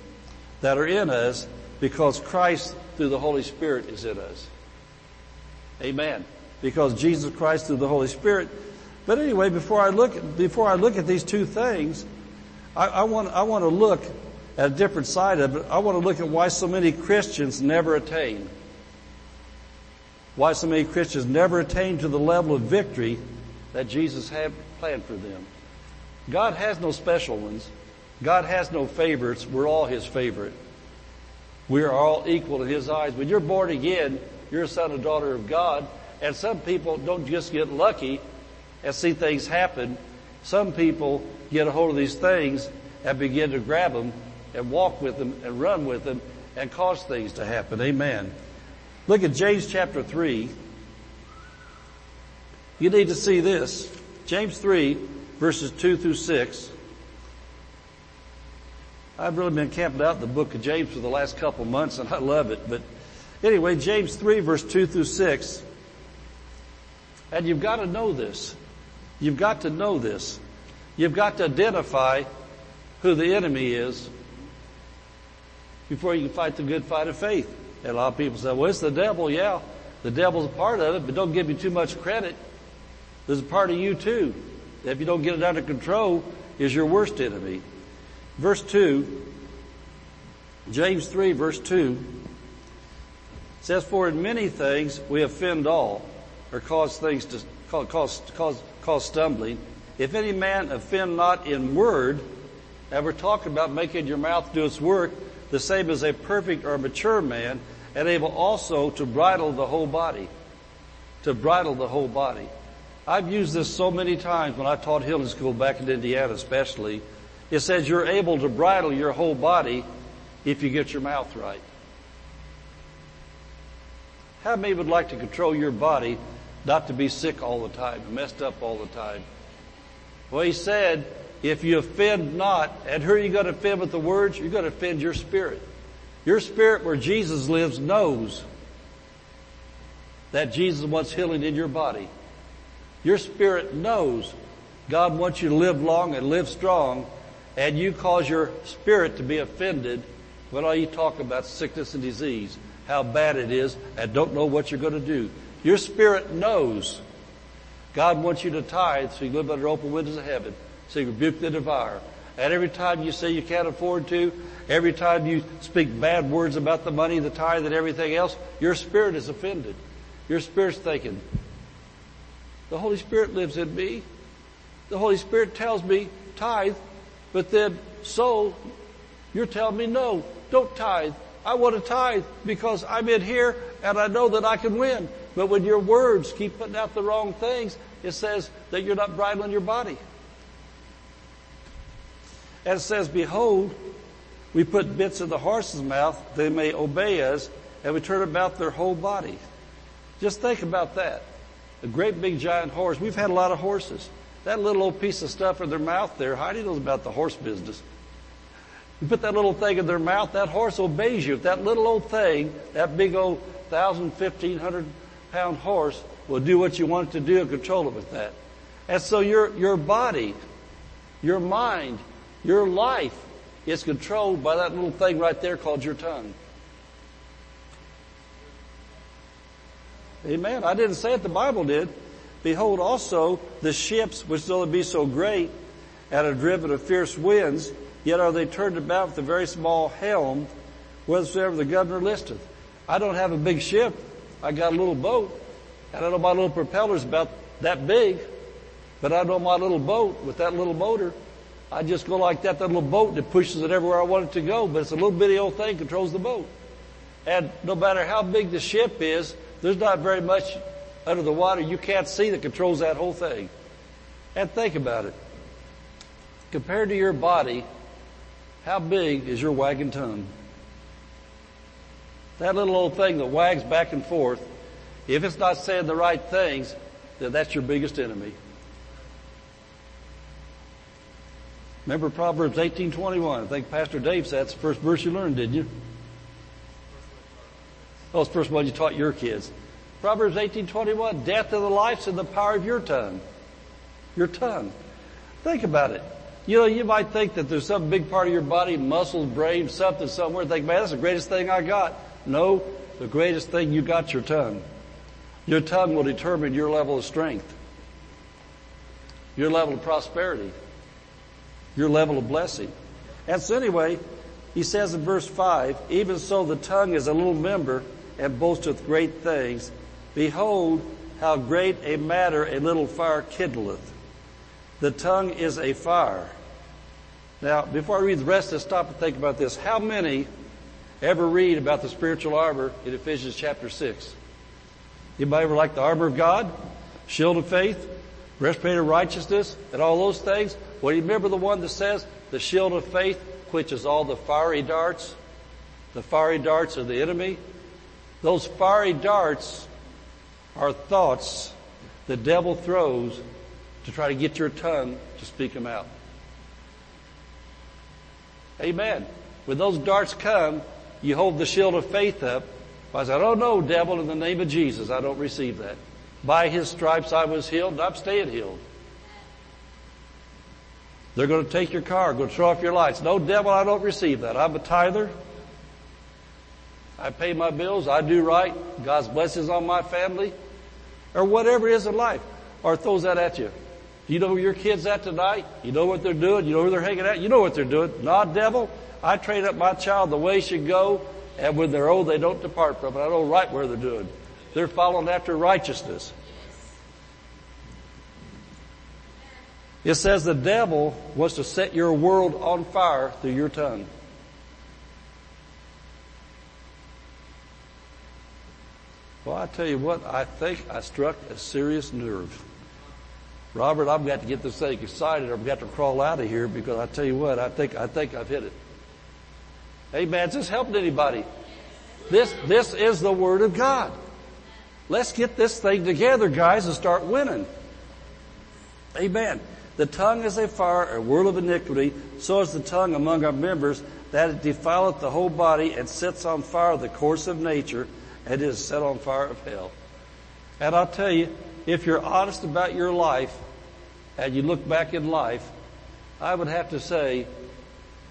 that are in us because Christ through the Holy Spirit is in us. Amen. Because Jesus Christ through the Holy Spirit but anyway, before I look, before I look at these two things, I, I, want, I want to look at a different side of it. I want to look at why so many Christians never attain. Why so many Christians never attain to the level of victory that Jesus had planned for them. God has no special ones. God has no favorites. We're all His favorite. We are all equal in His eyes. When you're born again, you're a son or daughter of God. And some people don't just get lucky, and see things happen, some people get a hold of these things and begin to grab them and walk with them and run with them and cause things to happen. Amen. Look at James chapter 3. You need to see this. James 3 verses 2 through 6. I've really been camping out in the book of James for the last couple months and I love it. But anyway, James 3 verse 2 through 6. And you've got to know this. You've got to know this. You've got to identify who the enemy is before you can fight the good fight of faith. And a lot of people say, well, it's the devil. Yeah, the devil's a part of it, but don't give me too much credit. There's a part of you too. If you don't get it under control, is your worst enemy. Verse 2, James 3 verse 2 says, for in many things we offend all or cause things to cause, cause, cause stumbling. If any man offend not in word, and we're talking about making your mouth do its work, the same as a perfect or mature man, and able also to bridle the whole body. To bridle the whole body. I've used this so many times when I taught healing school back in Indiana especially. It says you're able to bridle your whole body if you get your mouth right. How many would like to control your body not to be sick all the time, messed up all the time. Well, he said, if you offend not, and who are you going to offend with the words? You're going to offend your spirit. Your spirit where Jesus lives knows that Jesus wants healing in your body. Your spirit knows God wants you to live long and live strong, and you cause your spirit to be offended when all you talk about sickness and disease, how bad it is, and don't know what you're going to do. Your spirit knows God wants you to tithe so you live under open windows of heaven. So you rebuke the devourer. And every time you say you can't afford to, every time you speak bad words about the money, the tithe, and everything else, your spirit is offended. Your spirit's thinking, the Holy Spirit lives in me. The Holy Spirit tells me tithe, but then soul, you're telling me no, don't tithe. I want to tithe because I'm in here and I know that I can win. But when your words keep putting out the wrong things, it says that you're not bridling your body. And it says, behold, we put bits in the horse's mouth, they may obey us, and we turn about their whole body. Just think about that. A great big giant horse. We've had a lot of horses. That little old piece of stuff in their mouth there, Heidi knows about the horse business. You put that little thing in their mouth, that horse obeys you. If that little old thing, that big old thousand, fifteen hundred pound horse will do what you want it to do and control it with that. And so your, your body, your mind, your life is controlled by that little thing right there called your tongue. Amen. I didn't say it, the Bible did. Behold also the ships which though they be so great and are driven of fierce winds, Yet are they turned about with a very small helm, whatsoever the governor listeth. I don't have a big ship. I got a little boat. And I know my little propeller's about that big. But I know my little boat with that little motor. I just go like that, that little boat that pushes it everywhere I want it to go. But it's a little bitty old thing controls the boat. And no matter how big the ship is, there's not very much under the water you can't see that controls that whole thing. And think about it. Compared to your body, how big is your wagon tongue? That little old thing that wags back and forth, if it's not saying the right things, then that's your biggest enemy. Remember Proverbs 18:21. I think Pastor Dave said that's the first verse you learned, didn't you? That was the first one you taught your kids. Proverbs 18:21. Death and the life's in the power of your tongue. Your tongue. Think about it. You know, you might think that there's some big part of your body, muscles, brain, something somewhere, think, man, that's the greatest thing I got. No, the greatest thing you got your tongue. Your tongue will determine your level of strength, your level of prosperity, your level of blessing. And so anyway, he says in verse 5, even so the tongue is a little member and boasteth great things. Behold, how great a matter a little fire kindleth. The tongue is a fire. Now, before I read the rest, let's stop and think about this. How many ever read about the spiritual armor in Ephesians chapter 6? Anybody ever like the armor of God? Shield of faith? Breastplate of righteousness? And all those things? Well, you remember the one that says the shield of faith quenches all the fiery darts? The fiery darts of the enemy? Those fiery darts are thoughts the devil throws to try to get your tongue to speak them out. Amen. When those darts come, you hold the shield of faith up. I said, oh no, devil, in the name of Jesus, I don't receive that. By his stripes I was healed and I'm staying healed. They're going to take your car, to throw off your lights. No, devil, I don't receive that. I'm a tither. I pay my bills. I do right. God's blessings on my family. Or whatever is in life. Or throws that at you. You know where your kids at tonight? You know what they're doing? You know where they're hanging out? You know what they're doing. Not devil. I train up my child the way he should go, and when they're old, they don't depart from it. I know right where they're doing. They're following after righteousness. It says the devil wants to set your world on fire through your tongue. Well, I tell you what, I think I struck a serious nerve. Robert, I've got to get this thing excited or I've got to crawl out of here because I tell you what, I think, I think I've hit it. Hey man, is this helping anybody? This, this is the Word of God. Let's get this thing together, guys, and start winning. Amen. The tongue is a fire, a world of iniquity. So is the tongue among our members, that it defileth the whole body and sets on fire the course of nature, and is set on fire of hell. And I'll tell you, if you're honest about your life and you look back in life, I would have to say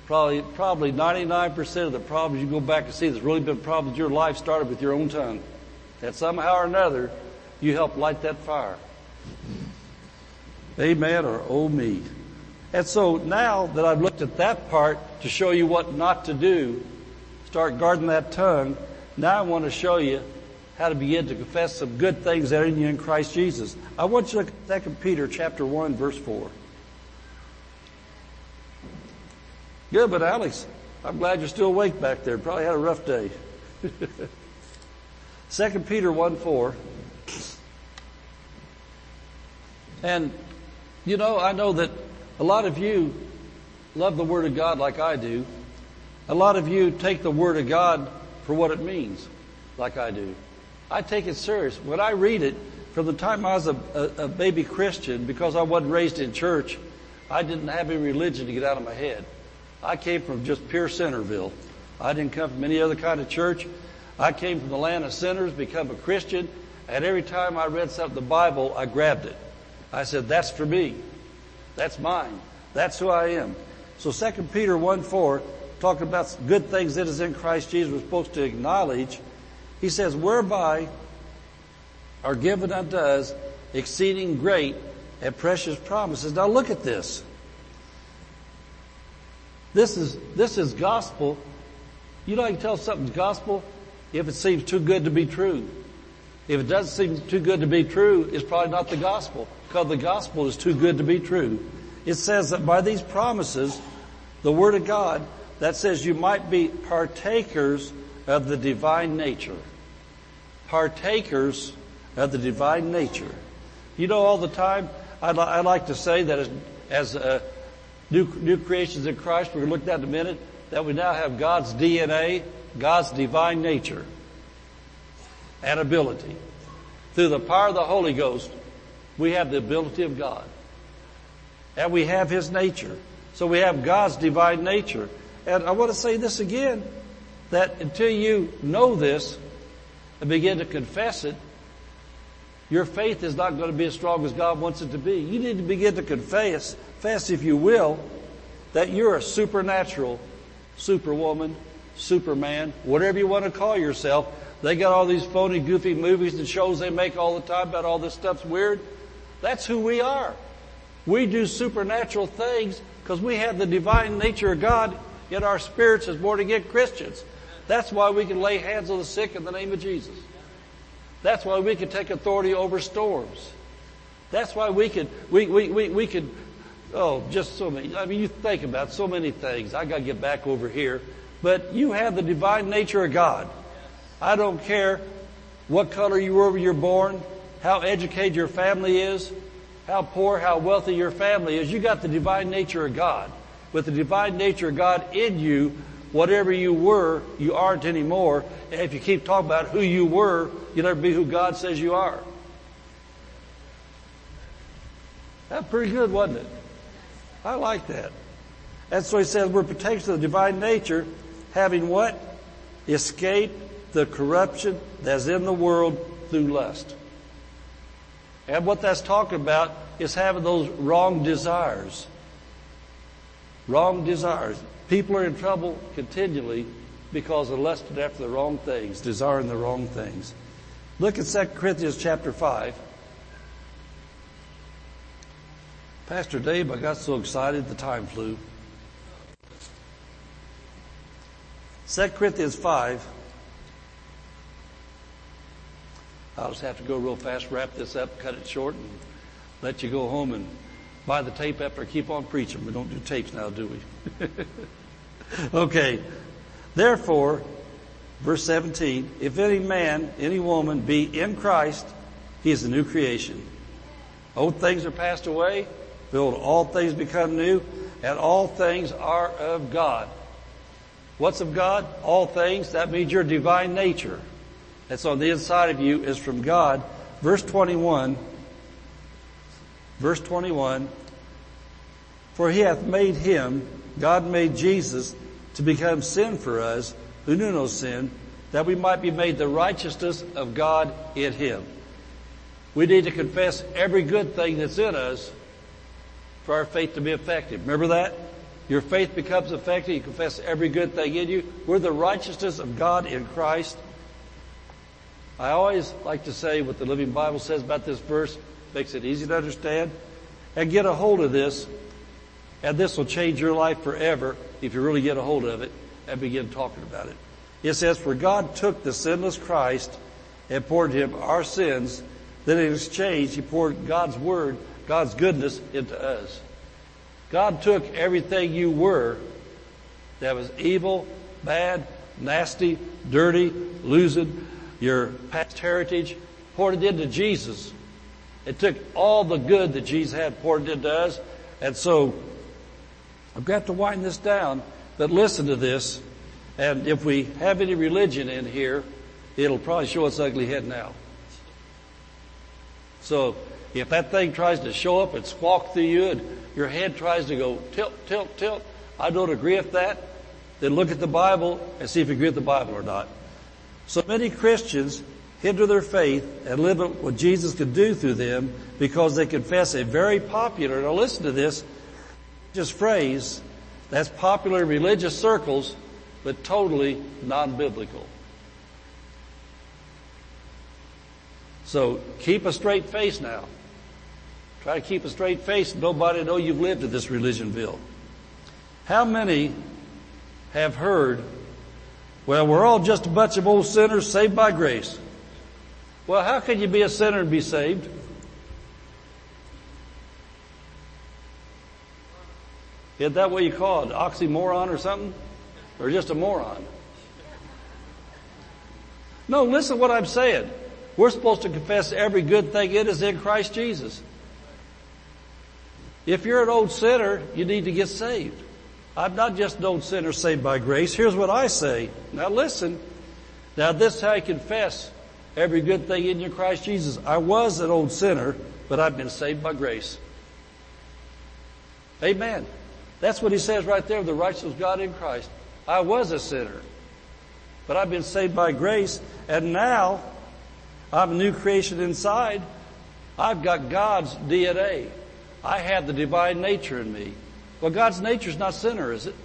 probably, probably 99% of the problems you go back and see that's really been problems your life started with your own tongue. That somehow or another, you helped light that fire. Amen or oh me. And so now that I've looked at that part to show you what not to do, start guarding that tongue, now I want to show you how to begin to confess some good things that are in you in Christ Jesus. I want you to look at 2 Peter chapter 1 verse 4. Good, but Alex, I'm glad you're still awake back there. Probably had a rough day. 2 Peter 1 4. And, you know, I know that a lot of you love the Word of God like I do. A lot of you take the Word of God for what it means, like I do. I take it serious. When I read it, from the time I was a, a, a baby Christian, because I wasn't raised in church, I didn't have any religion to get out of my head. I came from just pure Centerville. I didn't come from any other kind of church. I came from the land of sinners, become a Christian, and every time I read something in the Bible, I grabbed it. I said, that's for me. That's mine. That's who I am. So 2 Peter 1 4, talking about good things that is in Christ Jesus, we're supposed to acknowledge. He says, whereby are given unto us exceeding great and precious promises. Now look at this. This is, this is gospel. You know, I can tell something's gospel if it seems too good to be true. If it doesn't seem too good to be true, it's probably not the gospel because the gospel is too good to be true. It says that by these promises, the word of God, that says you might be partakers of the divine nature. Partakers of the divine nature. You know, all the time, I, li- I like to say that as, as uh, new, new creations in Christ, we're going to look at that in a minute, that we now have God's DNA, God's divine nature and ability. Through the power of the Holy Ghost, we have the ability of God. And we have His nature. So we have God's divine nature. And I want to say this again, that until you know this and begin to confess it, your faith is not going to be as strong as God wants it to be. You need to begin to confess, confess if you will, that you're a supernatural superwoman, superman, whatever you want to call yourself. They got all these phony, goofy movies and shows they make all the time about all this stuff's weird. That's who we are. We do supernatural things because we have the divine nature of God in our spirits as born again Christians. That's why we can lay hands on the sick in the name of Jesus. That's why we can take authority over storms. That's why we could, we, we, we, we could, oh, just so many. I mean, you think about so many things. I gotta get back over here. But you have the divine nature of God. I don't care what color you were when you're born, how educated your family is, how poor, how wealthy your family is. You got the divine nature of God. With the divine nature of God in you, whatever you were, you aren't anymore. If you keep talking about who you were, you'll never be who God says you are. That's pretty good, wasn't it? I like that. That's so he says we're partakers of the divine nature, having what? Escaped the corruption that's in the world through lust. And what that's talking about is having those wrong desires. Wrong desires. People are in trouble continually because they're lusting after the wrong things, desiring the wrong things. Look at 2 Corinthians chapter 5. Pastor Dave, I got so excited the time flew. 2 Corinthians 5. I'll just have to go real fast, wrap this up, cut it short, and let you go home and buy the tape after I keep on preaching. We don't do tapes now, do we? okay. Therefore, verse 17, if any man, any woman be in Christ, he is a new creation. Old things are passed away. Behold, all things become new, and all things are of God. What's of God? All things. That means your divine nature that's on the inside of you is from God. Verse 21, verse 21, for he hath made him, God made Jesus to become sin for us who knew no sin, that we might be made the righteousness of God in him. We need to confess every good thing that's in us for our faith to be effective. Remember that? Your faith becomes effective. You confess every good thing in you. We're the righteousness of God in Christ. I always like to say what the Living Bible says about this verse, makes it easy to understand. And get a hold of this. And this will change your life forever if you really get a hold of it and begin talking about it. It says, for God took the sinless Christ and poured him our sins. Then in exchange, he poured God's word, God's goodness into us. God took everything you were that was evil, bad, nasty, dirty, losing, your past heritage, poured it into Jesus. It took all the good that Jesus had poured into us. And so, I've got to wind this down, but listen to this. And if we have any religion in here, it'll probably show its ugly head now. So, if that thing tries to show up and squawk through you and your head tries to go tilt, tilt, tilt, I don't agree with that, then look at the Bible and see if you agree with the Bible or not. So many Christians hinder their faith and limit what Jesus can do through them because they confess a very popular, now listen to this, just phrase that's popular in religious circles, but totally non-biblical. So keep a straight face now. Try to keep a straight face. Nobody know you've lived at this religionville. How many have heard, well, we're all just a bunch of old sinners saved by grace. Well, how can you be a sinner and be saved? Is that what you call it? Oxymoron or something? Or just a moron? No, listen to what I'm saying. We're supposed to confess every good thing it is in Christ Jesus. If you're an old sinner, you need to get saved. I'm not just an old sinner saved by grace. Here's what I say. Now listen. Now this is how I confess every good thing in your Christ Jesus. I was an old sinner, but I've been saved by grace. Amen. That's what he says right there, the righteousness of God in Christ. I was a sinner, but I've been saved by grace, and now I'm a new creation inside. I've got God's DNA. I have the divine nature in me. Well, God's nature is not sinner, is it?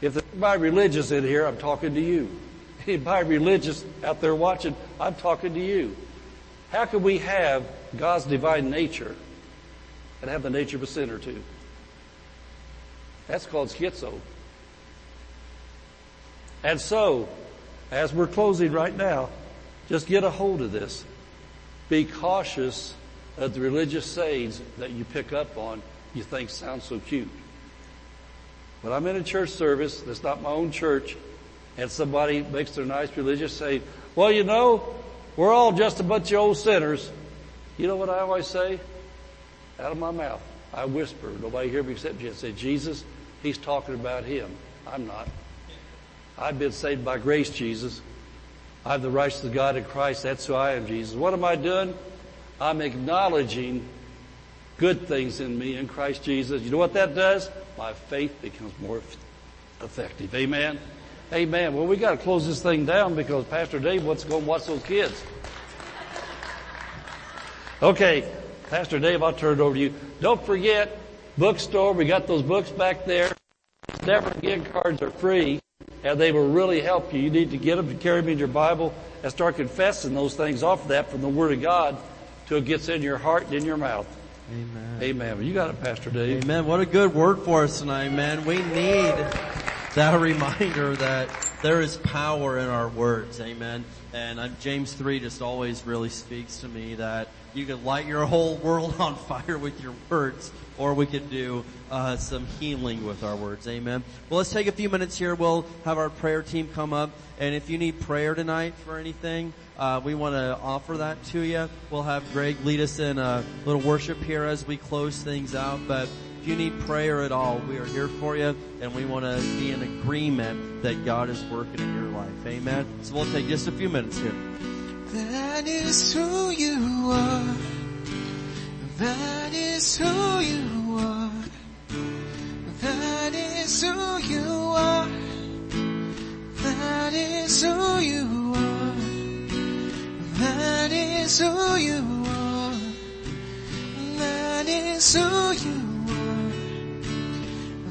If there's anybody religious in here, I'm talking to you. Anybody religious out there watching, I'm talking to you. How can we have God's divine nature and have the nature of a sinner too? That's called schizo. And so, as we're closing right now, just get a hold of this. Be cautious of the religious sayings that you pick up on you think sound so cute. When I'm in a church service that's not my own church and somebody makes their nice religious saying, well, you know, we're all just a bunch of old sinners. You know what I always say? Out of my mouth. I whisper. Nobody hear me except you. I say, Jesus, he's talking about him. I'm not. I've been saved by grace, Jesus. I have the righteousness of God in Christ. That's who I am, Jesus. What am I doing? I'm acknowledging good things in me in Christ Jesus. You know what that does? My faith becomes more effective. Amen. Amen. Well, we got to close this thing down because Pastor Dave wants to go and watch those kids. Okay, Pastor Dave, I'll turn it over to you. Don't forget, bookstore, we got those books back there. Never Again cards are free and they will really help you. You need to get them to carry them in your Bible and start confessing those things off of that from the Word of God till it gets in your heart and in your mouth. Amen. Amen. Well, you got it, Pastor Dave. Amen. What a good word for us tonight, man. We need that reminder that there is power in our words. Amen. And I'm, James 3 just always really speaks to me that you can light your whole world on fire with your words, or we could do uh, some healing with our words. Amen. Well, let's take a few minutes here. We'll have our prayer team come up, and if you need prayer tonight for anything, uh, we want to offer that to you. We'll have Greg lead us in a little worship here as we close things out. But if you need prayer at all, we are here for you, and we want to be in agreement that God is working in your life. Amen. So we'll take just a few minutes here. That is who you are. That is who you are. That is who you are. That is who you are. That is who you are. That is who you are.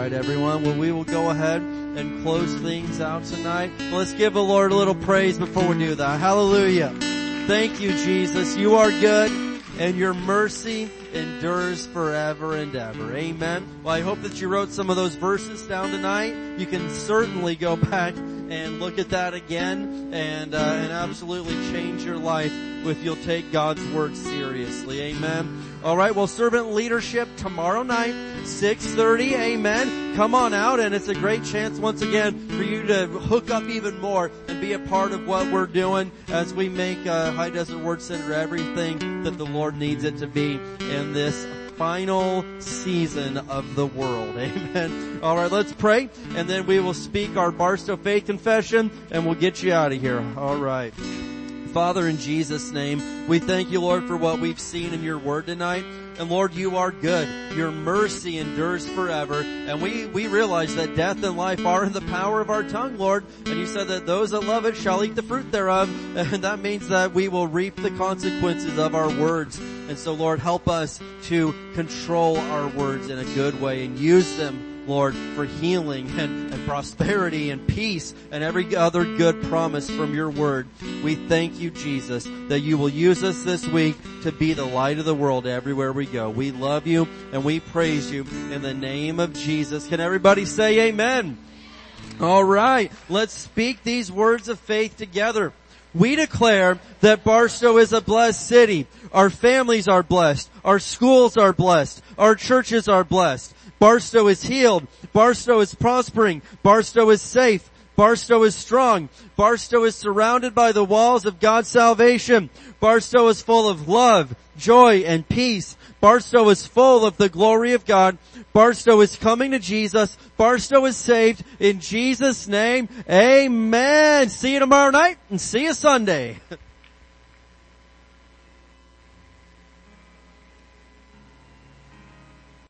Right, everyone. Well, we will go ahead and close things out tonight. Let's give the Lord a little praise before we do that. Hallelujah. Thank you, Jesus. You are good and your mercy endures forever and ever. Amen. Well, I hope that you wrote some of those verses down tonight. You can certainly go back and look at that again and, uh, and absolutely change your life if you'll take God's word seriously. Amen. All right. Well, servant leadership tomorrow night, 6:30. Amen. Come on out, and it's a great chance once again for you to hook up even more and be a part of what we're doing as we make uh, High Desert Word Center everything that the Lord needs it to be in this final season of the world. Amen. All right, let's pray, and then we will speak our Barstow Faith Confession, and we'll get you out of here. All right. Father, in Jesus' name, we thank you, Lord, for what we've seen in your word tonight. And Lord, you are good. Your mercy endures forever. And we, we realize that death and life are in the power of our tongue, Lord. And you said that those that love it shall eat the fruit thereof. And that means that we will reap the consequences of our words. And so Lord, help us to control our words in a good way and use them Lord, for healing and, and, prosperity and peace and every other good promise from your word. We thank you, Jesus, that you will use us this week to be the light of the world everywhere we go. We love you and we praise you in the name of Jesus. Can everybody say amen? All right. Let's speak these words of faith together. We declare that Barstow is a blessed city. Our families are blessed. Our schools are blessed. Our churches are blessed. Barstow is healed. Barstow is prospering. Barstow is safe. Barstow is strong. Barstow is surrounded by the walls of God's salvation. Barstow is full of love, joy, and peace. Barstow is full of the glory of God. Barstow is coming to Jesus. Barstow is saved in Jesus' name. Amen. See you tomorrow night and see you Sunday.